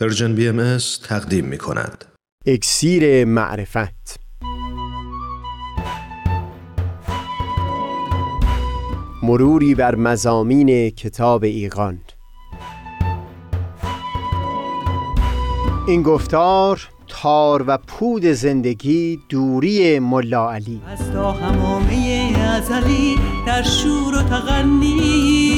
پرژن بی ام تقدیم می کند. اکسیر معرفت. مروری بر مزامین کتاب ایقان این گفتار تار و پود زندگی دوری ملا علی. از تا همامه ازلی در شور و تغنیست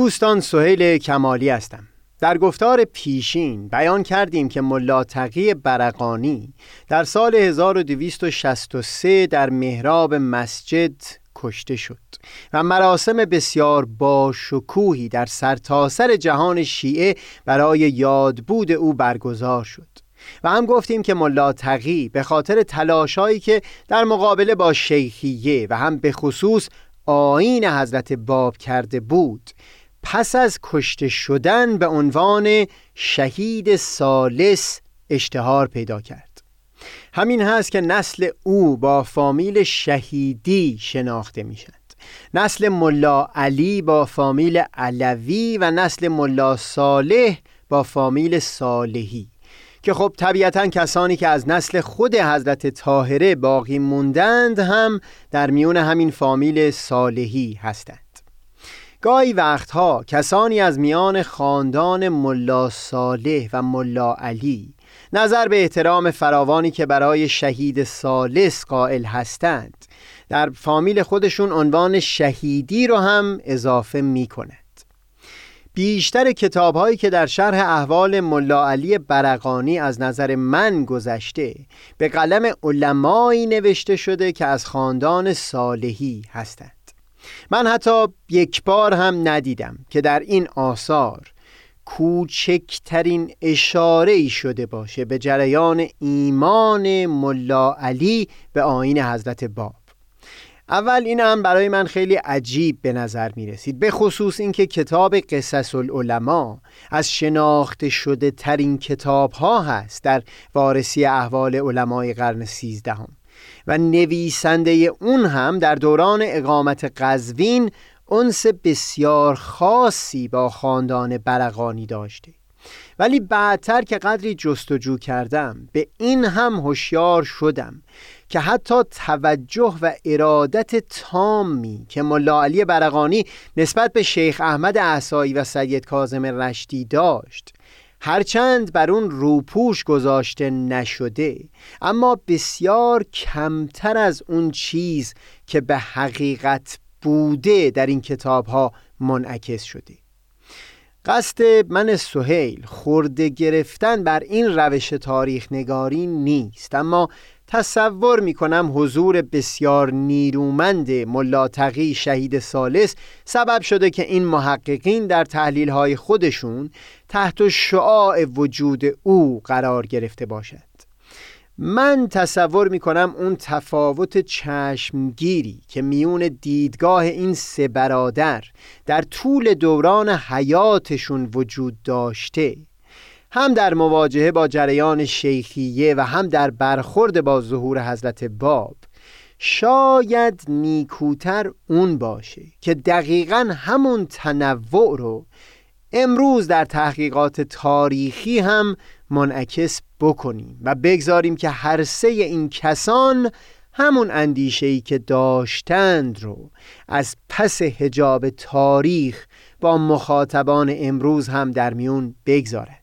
دوستان سهیل کمالی هستم. در گفتار پیشین بیان کردیم که ملا تقی برقانی در سال 1263 در محراب مسجد کشته شد و مراسم بسیار باشکوهی در سرتاسر جهان شیعه برای یادبود او برگزار شد و هم گفتیم که ملا تقی به خاطر تلاشایی که در مقابله با شیخیه و هم به خصوص آین حضرت باب کرده بود پس از کشته شدن به عنوان شهید سالس اشتهار پیدا کرد. همین هست که نسل او با فامیل شهیدی شناخته می شد نسل ملا علی با فامیل علوی و نسل ملا صالح با فامیل صالحی. که خب طبیعتا کسانی که از نسل خود حضرت طاهره باقی موندند هم در میون همین فامیل صالحی هستند. گاهی وقتها کسانی از میان خاندان ملا صالح و ملا علی نظر به احترام فراوانی که برای شهید سالس قائل هستند در فامیل خودشون عنوان شهیدی رو هم اضافه می کند بیشتر کتاب هایی که در شرح احوال ملا علی برقانی از نظر من گذشته به قلم علمایی نوشته شده که از خاندان صالحی هستند. من حتی یک بار هم ندیدم که در این آثار کوچکترین اشاره ای شده باشه به جریان ایمان ملا علی به آین حضرت باب. اول این هم برای من خیلی عجیب به نظر می رسید به خصوص اینکه کتاب قصص العلماء از شناخته شده ترین کتاب ها هست در وارسی احوال علمای قرن سیزدهم. و نویسنده اون هم در دوران اقامت قزوین انس بسیار خاصی با خاندان برقانی داشته. ولی بعدتر که قدری جستجو کردم به این هم هوشیار شدم که حتی توجه و ارادت تامی که ملا علی برقانی نسبت به شیخ احمد احسایی و سید کاظم رشدی داشت هرچند بر اون روپوش گذاشته نشده اما بسیار کمتر از اون چیز که به حقیقت بوده در این کتاب ها منعکس شده. قصد من سهیل خورده گرفتن بر این روش تاریخ نگاری نیست اما تصور می کنم حضور بسیار نیرومند ملاتقی شهید سالس سبب شده که این محققین در تحلیل های خودشون تحت شعاع وجود او قرار گرفته باشد. من تصور می کنم اون تفاوت چشمگیری که میون دیدگاه این سه برادر در طول دوران حیاتشون وجود داشته هم در مواجهه با جریان شیخیه و هم در برخورد با ظهور حضرت باب شاید نیکوتر اون باشه که دقیقا همون تنوع رو امروز در تحقیقات تاریخی هم منعکس بکنیم و بگذاریم که هر سه این کسان همون اندیشه‌ای که داشتند رو از پس هجاب تاریخ با مخاطبان امروز هم در میون بگذارد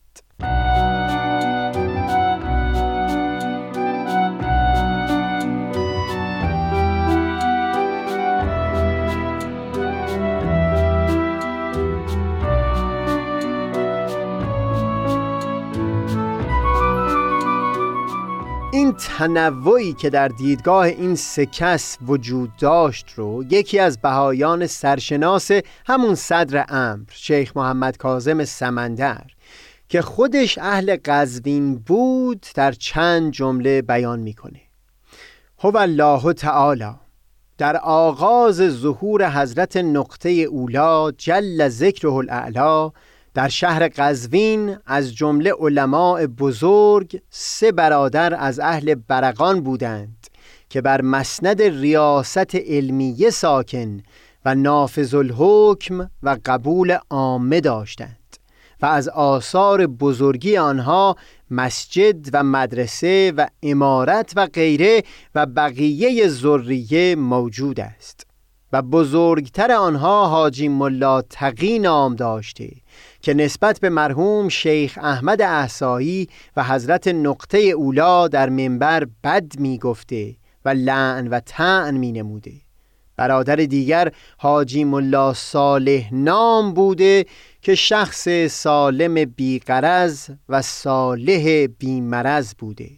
تنوعی که در دیدگاه این سه کس وجود داشت رو یکی از بهایان سرشناس همون صدر امر شیخ محمد کازم سمندر که خودش اهل قزوین بود در چند جمله بیان می‌کنه. هو الله تعالی در آغاز ظهور حضرت نقطه اولا جل ذکره الاعلا در شهر قزوین از جمله علماء بزرگ سه برادر از اهل برقان بودند که بر مسند ریاست علمیه ساکن و نافذ الحکم و قبول عامه داشتند و از آثار بزرگی آنها مسجد و مدرسه و امارت و غیره و بقیه ذریه موجود است و بزرگتر آنها حاجی ملا تقی نام داشته که نسبت به مرحوم شیخ احمد احسایی و حضرت نقطه اولا در منبر بد می گفته و لعن و تعن می نموده برادر دیگر حاجی ملا صالح نام بوده که شخص سالم بیقرز و صالح بیمرز بوده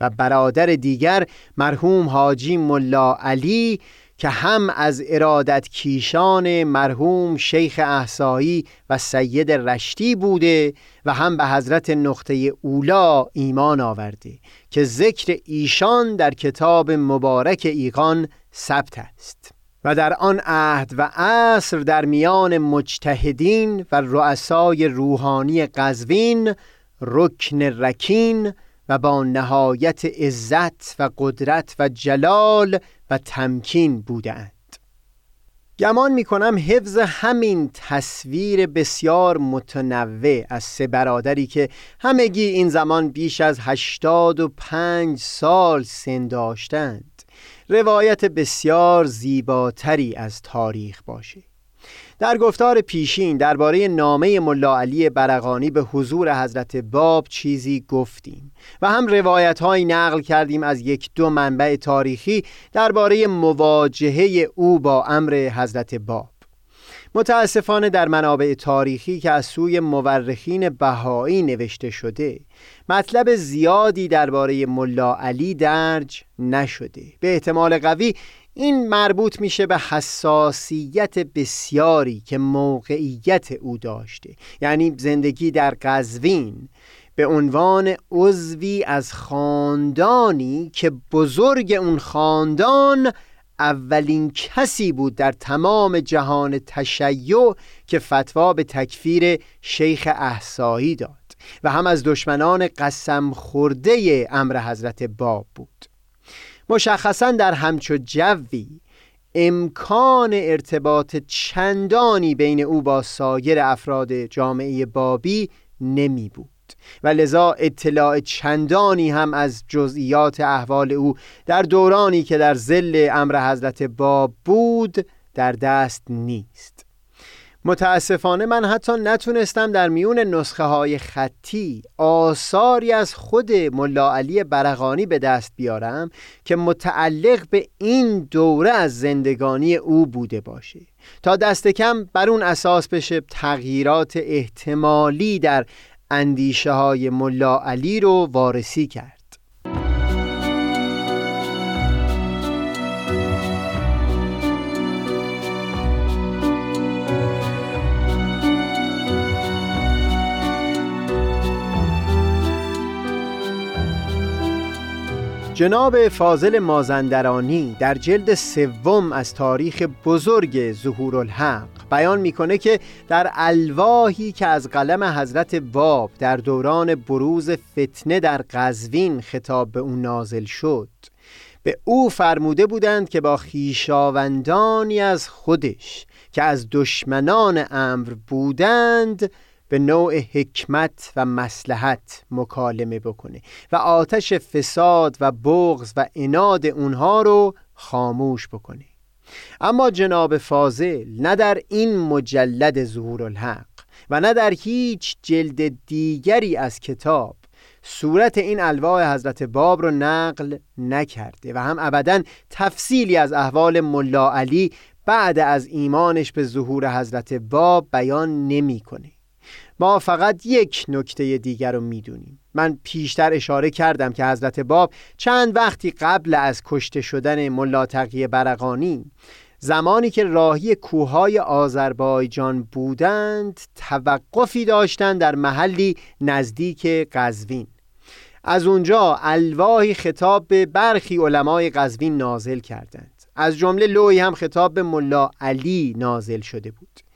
و برادر دیگر مرحوم حاجی ملا علی که هم از ارادت کیشان مرحوم شیخ احسایی و سید رشتی بوده و هم به حضرت نقطه اولا ایمان آورده که ذکر ایشان در کتاب مبارک ایقان ثبت است. و در آن عهد و عصر در میان مجتهدین و رؤسای روحانی قزوین رکن رکین و با نهایت عزت و قدرت و جلال و تمکین بودند گمان می کنم حفظ همین تصویر بسیار متنوع از سه برادری که همگی این زمان بیش از هشتاد و پنج سال سن داشتند. روایت بسیار زیباتری از تاریخ باشه. در گفتار پیشین درباره نامه ملا علی برقانی به حضور حضرت باب چیزی گفتیم و هم روایت های نقل کردیم از یک دو منبع تاریخی درباره مواجهه او با امر حضرت باب. متاسفانه در منابع تاریخی که از سوی مورخین بهایی نوشته شده مطلب زیادی درباره ملا علی درج نشده. به احتمال قوی این مربوط میشه به حساسیت بسیاری که موقعیت او داشته. یعنی زندگی در قزوین به عنوان عضوی از خاندانی که بزرگ اون خاندان اولین کسی بود در تمام جهان تشیع که فتوا به تکفیر شیخ احسایی داد. و هم از دشمنان قسم خورده امر حضرت باب بود. مشخصا در همچو جوی امکان ارتباط چندانی بین او با سایر افراد جامعه بابی نمی بود. و لذا اطلاع چندانی هم از جزئیات احوال او در دورانی که در زل امر حضرت باب بود در دست نیست. متاسفانه من حتی نتونستم در میون نسخه های خطی آثاری از خود ملا علی برقانی به دست بیارم که متعلق به این دوره از زندگانی او بوده باشه. تا دست کم بر اون اساس بشه تغییرات احتمالی در اندیشه های ملا علی رو وارسی کرد. جناب فاضل مازندرانی در جلد سوم از تاریخ بزرگ ظهور الحق بیان می‌کنه که در الواحی که از قلم حضرت باب در دوران بروز فتنه در قزوین خطاب به او نازل شد به او فرموده بودند که با خیشاوندانی از خودش که از دشمنان امر بودند به نوع حکمت و مسلحت مکالمه بکنه و آتش فساد و بغض و اناد اونها رو خاموش بکنه اما جناب فاضل نه در این مجلد ظهور الحق و نه در هیچ جلد دیگری از کتاب صورت این الواح حضرت باب رو نقل نکرده و هم ابدا تفصیلی از احوال ملا علی بعد از ایمانش به ظهور حضرت باب بیان نمی‌کنه. ما فقط یک نکته دیگر رو می‌دونیم. من پیشتر اشاره کردم که حضرت باب چند وقتی قبل از کشته شدن ملا تقی برقانی زمانی که راهی کوههای آذربایجان بودند توقفی داشتند در محلی نزدیک قزوین. از اونجا الواحی خطاب به برخی علمای قزوین نازل کردند. از جمله لوی هم خطاب به ملا علی نازل شده بود.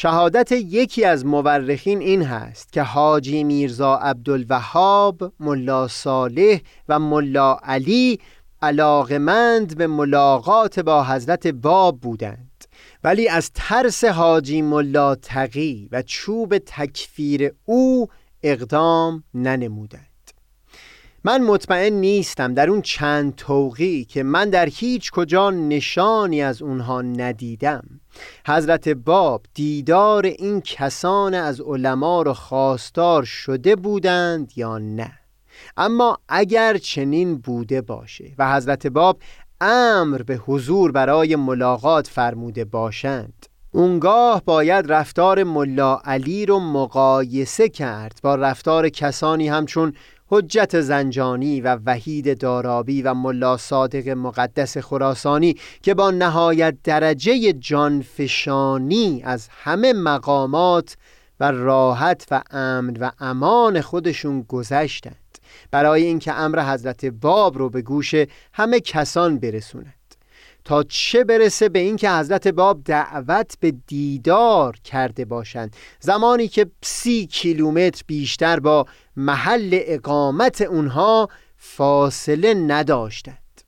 شهادت یکی از مورخین این هست که حاجی میرزا عبدالوهاب ملا صالح و ملا علی علاقمند به ملاقات با حضرت باب بودند. ولی از ترس حاجی ملا تقی و چوب تکفیر او اقدام ننمودند. من مطمئن نیستم در اون چند توقی که من در هیچ کجا نشانی از اونها ندیدم. حضرت باب دیدار این کسان از علما رو خواستار شده بودند یا نه؟ اما اگر چنین بوده باشه و حضرت باب امر به حضور برای ملاقات فرموده باشند اونگاه باید رفتار ملا علی رو مقایسه کرد با رفتار کسانی همچون حجت زنجانی و وحید دارابی و ملا صادق مقدس خراسانی که با نهایت درجه جانفشانی از همه مقامات و راحت و امن و امان خودشون گذشتند. برای اینکه امر حضرت باب رو به گوش همه کسان برسوند تا چه برسه به اینکه حضرت باب دعوت به دیدار کرده باشند. زمانی که سی کیلومتر بیشتر با محل اقامت اونها فاصله نداشتند.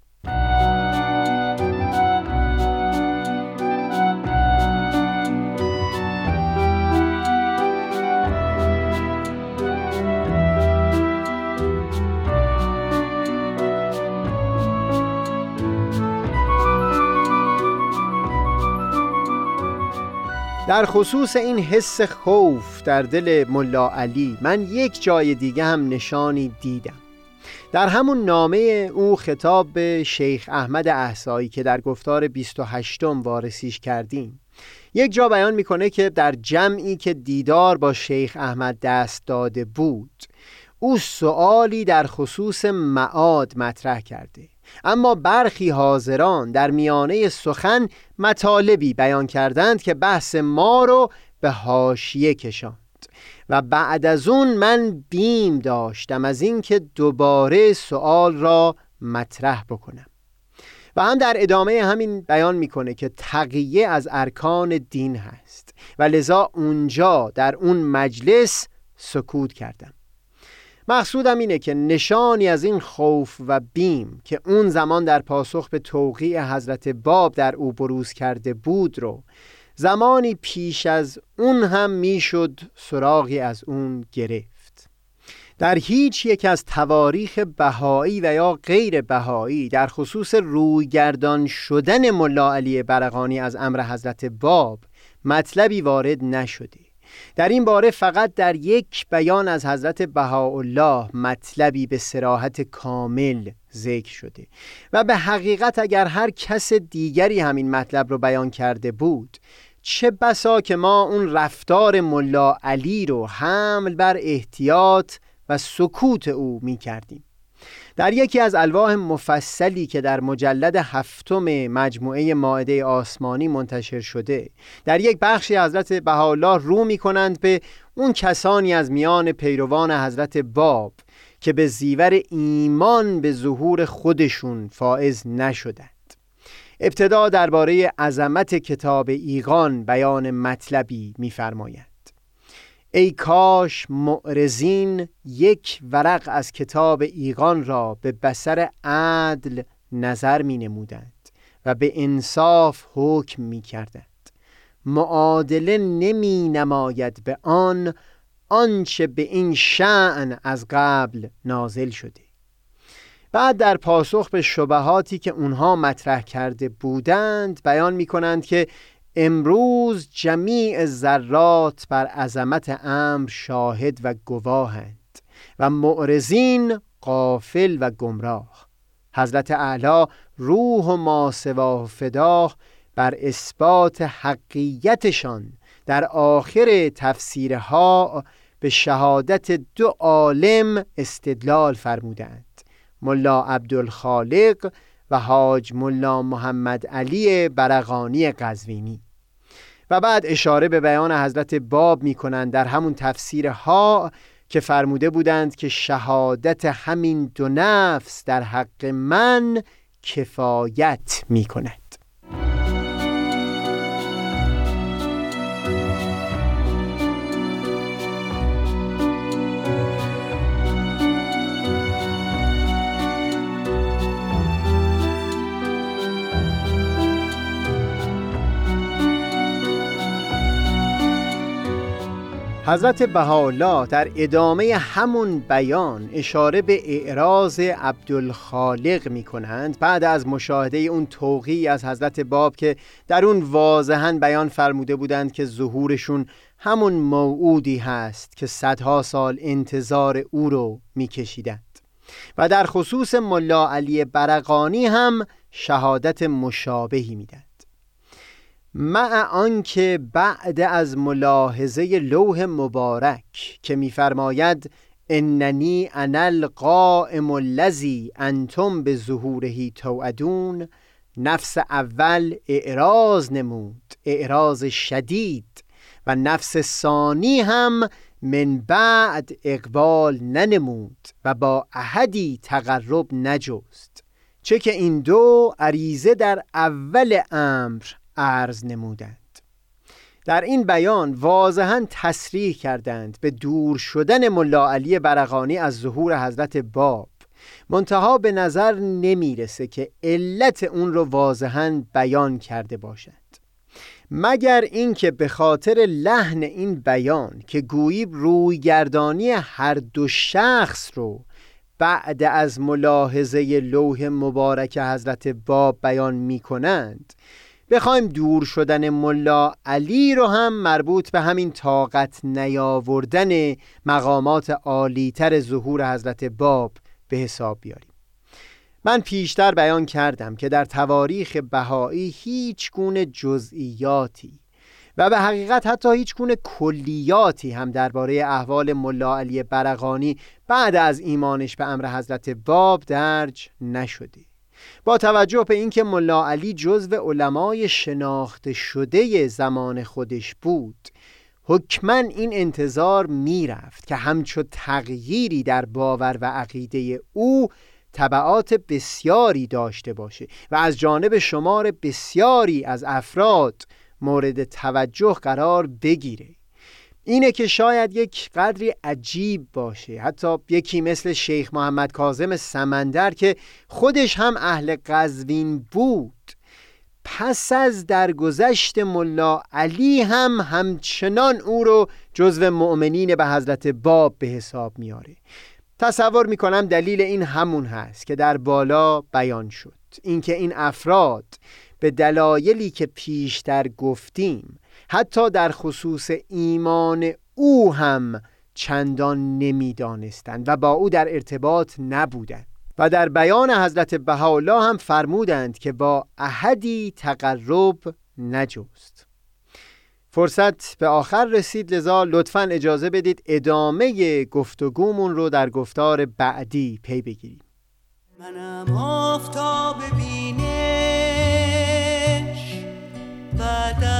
در خصوص این حس خوف در دل ملا علی من یک جای دیگه هم نشانی دیدم. در همون نامه او خطاب به شیخ احمد احسایی که در گفتار 28 وارسیش کردیم. یک جا بیان می‌کنه که در جمعی که دیدار با شیخ احمد دست داده بود او سوالی در خصوص معاد مطرح کرده. اما برخی حاضران در میانه سخن مطالبی بیان کردند که بحث ما رو به هاشیه کشاند. و بعد از اون من بیم داشتم از اینکه دوباره سوال را مطرح بکنم. و هم در ادامه همین بیان می‌کنه که تقیه از ارکان دین هست. و لذا اونجا در اون مجلس سکوت کردم. مقصودم اینه که نشانی از این خوف و بیم که اون زمان در پاسخ به توقیع حضرت باب در او بروز کرده بود رو زمانی پیش از اون هم می‌شد سراغی از اون گرفت. در هیچ یک از تواریخ بهایی و یا غیر بهایی در خصوص رویگردان شدن ملا علی برقانی از امر حضرت باب مطلبی وارد نشده در این باره فقط در یک بیان از حضرت بهاءالله مطلبی به سراحت کامل ذکر شده و به حقیقت اگر هر کس دیگری همین مطلب رو بیان کرده بود چه بسا که ما اون رفتار ملا علی رو حمل بر احتیاط و سکوت او می کردیم در یکی از الواح مفصلی که در مجلد هفتم مجموعه ماعده آسمانی منتشر شده در یک بخشی حضرت بهاءالله رو می کنند به اون کسانی از میان پیروان حضرت باب که به زیور ایمان به ظهور خودشون فائز نشدند. ابتدا درباره عظمت کتاب ایقان بیان مطلبی می‌فرمایند. ای کاش معرزین یک ورق از کتاب ایقان را به بسر عدل نظر می نمودند و به انصاف حکم می کردند. معادله نمی نماید به آن آنچه به این شعن از قبل نازل شده. بعد در پاسخ به شبهاتی که اونها مطرح کرده بودند بیان می کنند که امروز جمیع ذرات بر عظمت امر شاهد و گواهند و معرزین قافل و گمراه. حضرت اعلی روح و ماسوا و فداه بر اثبات حقیتشان در آخر تفسیرها به شهادت دو عالم استدلال فرمودند. ملا عبدالخالق و حاج ملا محمد علی برقانی قزوینی. و بعد اشاره به بیان حضرت باب می کنند در همون تفسیرها که فرموده بودند که شهادت همین دو نفس در حق من کفایت می کند حضرت بهاءالله در ادامه همون بیان اشاره به اعراض عبدالخالق می کنند بعد از مشاهده اون توقی از حضرت باب که در اون واضحا بیان فرموده بودند که ظهورشون همون موعودی هست که صدها سال انتظار او رو می کشیدند و در خصوص ملا علی برقانی هم شهادت مشابهی میدن مع آنکه بعد از ملاحظه لوح مبارک که میفرماید اننی انا القائم الذی انتم به ظهورهی توعدون نفس اول اعراض نمود اعراض شدید و نفس ثانی هم من بعد اقبال ننمود و با احدی تقرب نجست. چه که این دو عریضه در اول امر عرض نمودند. در این بیان واضحا تصریح کردند به دور شدن ملا علی برقانی از ظهور حضرت باب. منتها به نظر نمی‌رسه که علت اون رو واضحا بیان کرده باشد مگر اینکه به خاطر لحن این بیان که گویی رویگردانی هر دو شخص رو بعد از ملاحظه لوح مبارک حضرت باب بیان می کنند بخوایم دور شدن ملا علی رو هم مربوط به همین طاقت نیاوردن مقامات عالیتر ظهور حضرت باب به حساب بیاریم. من پیشتر بیان کردم که در تواریخ بهایی هیچ گونه جزئیاتی و به حقیقت حتی هیچ گونه کلیاتی هم درباره احوال ملا علی برقانی بعد از ایمانش به امر حضرت باب درج نشده. با توجه به اینکه ملا علی جزو علمای شناخته شده زمان خودش بود حکما این انتظار می‌رفت که همچو تغییری در باور و عقیده او طبعات بسیاری داشته باشه و از جانب شمار بسیاری از افراد مورد توجه قرار بگیره. اینه که شاید یک قدری عجیب باشه. حتی یکی مثل شیخ محمد کازم سمندر که خودش هم اهل قزوین بود. پس از درگذشت ملا علی هم همچنان او رو جزو مؤمنین به حضرت باب به حساب میاره. تصور می‌کنم دلیل این همون هست که در بالا بیان شد. اینکه این افراد به دلایلی که پیشتر گفتیم حتی در خصوص ایمان او هم چندان نمی‌دانستند و با او در ارتباط نبودند و در بیان حضرت بهاءالله هم فرمودند که با احدی تقرب نجوست فرصت به آخر رسید لذا لطفا اجازه بدید ادامه گفتگومون رو در گفتار بعدی پی بگیریم. منم آفتاب و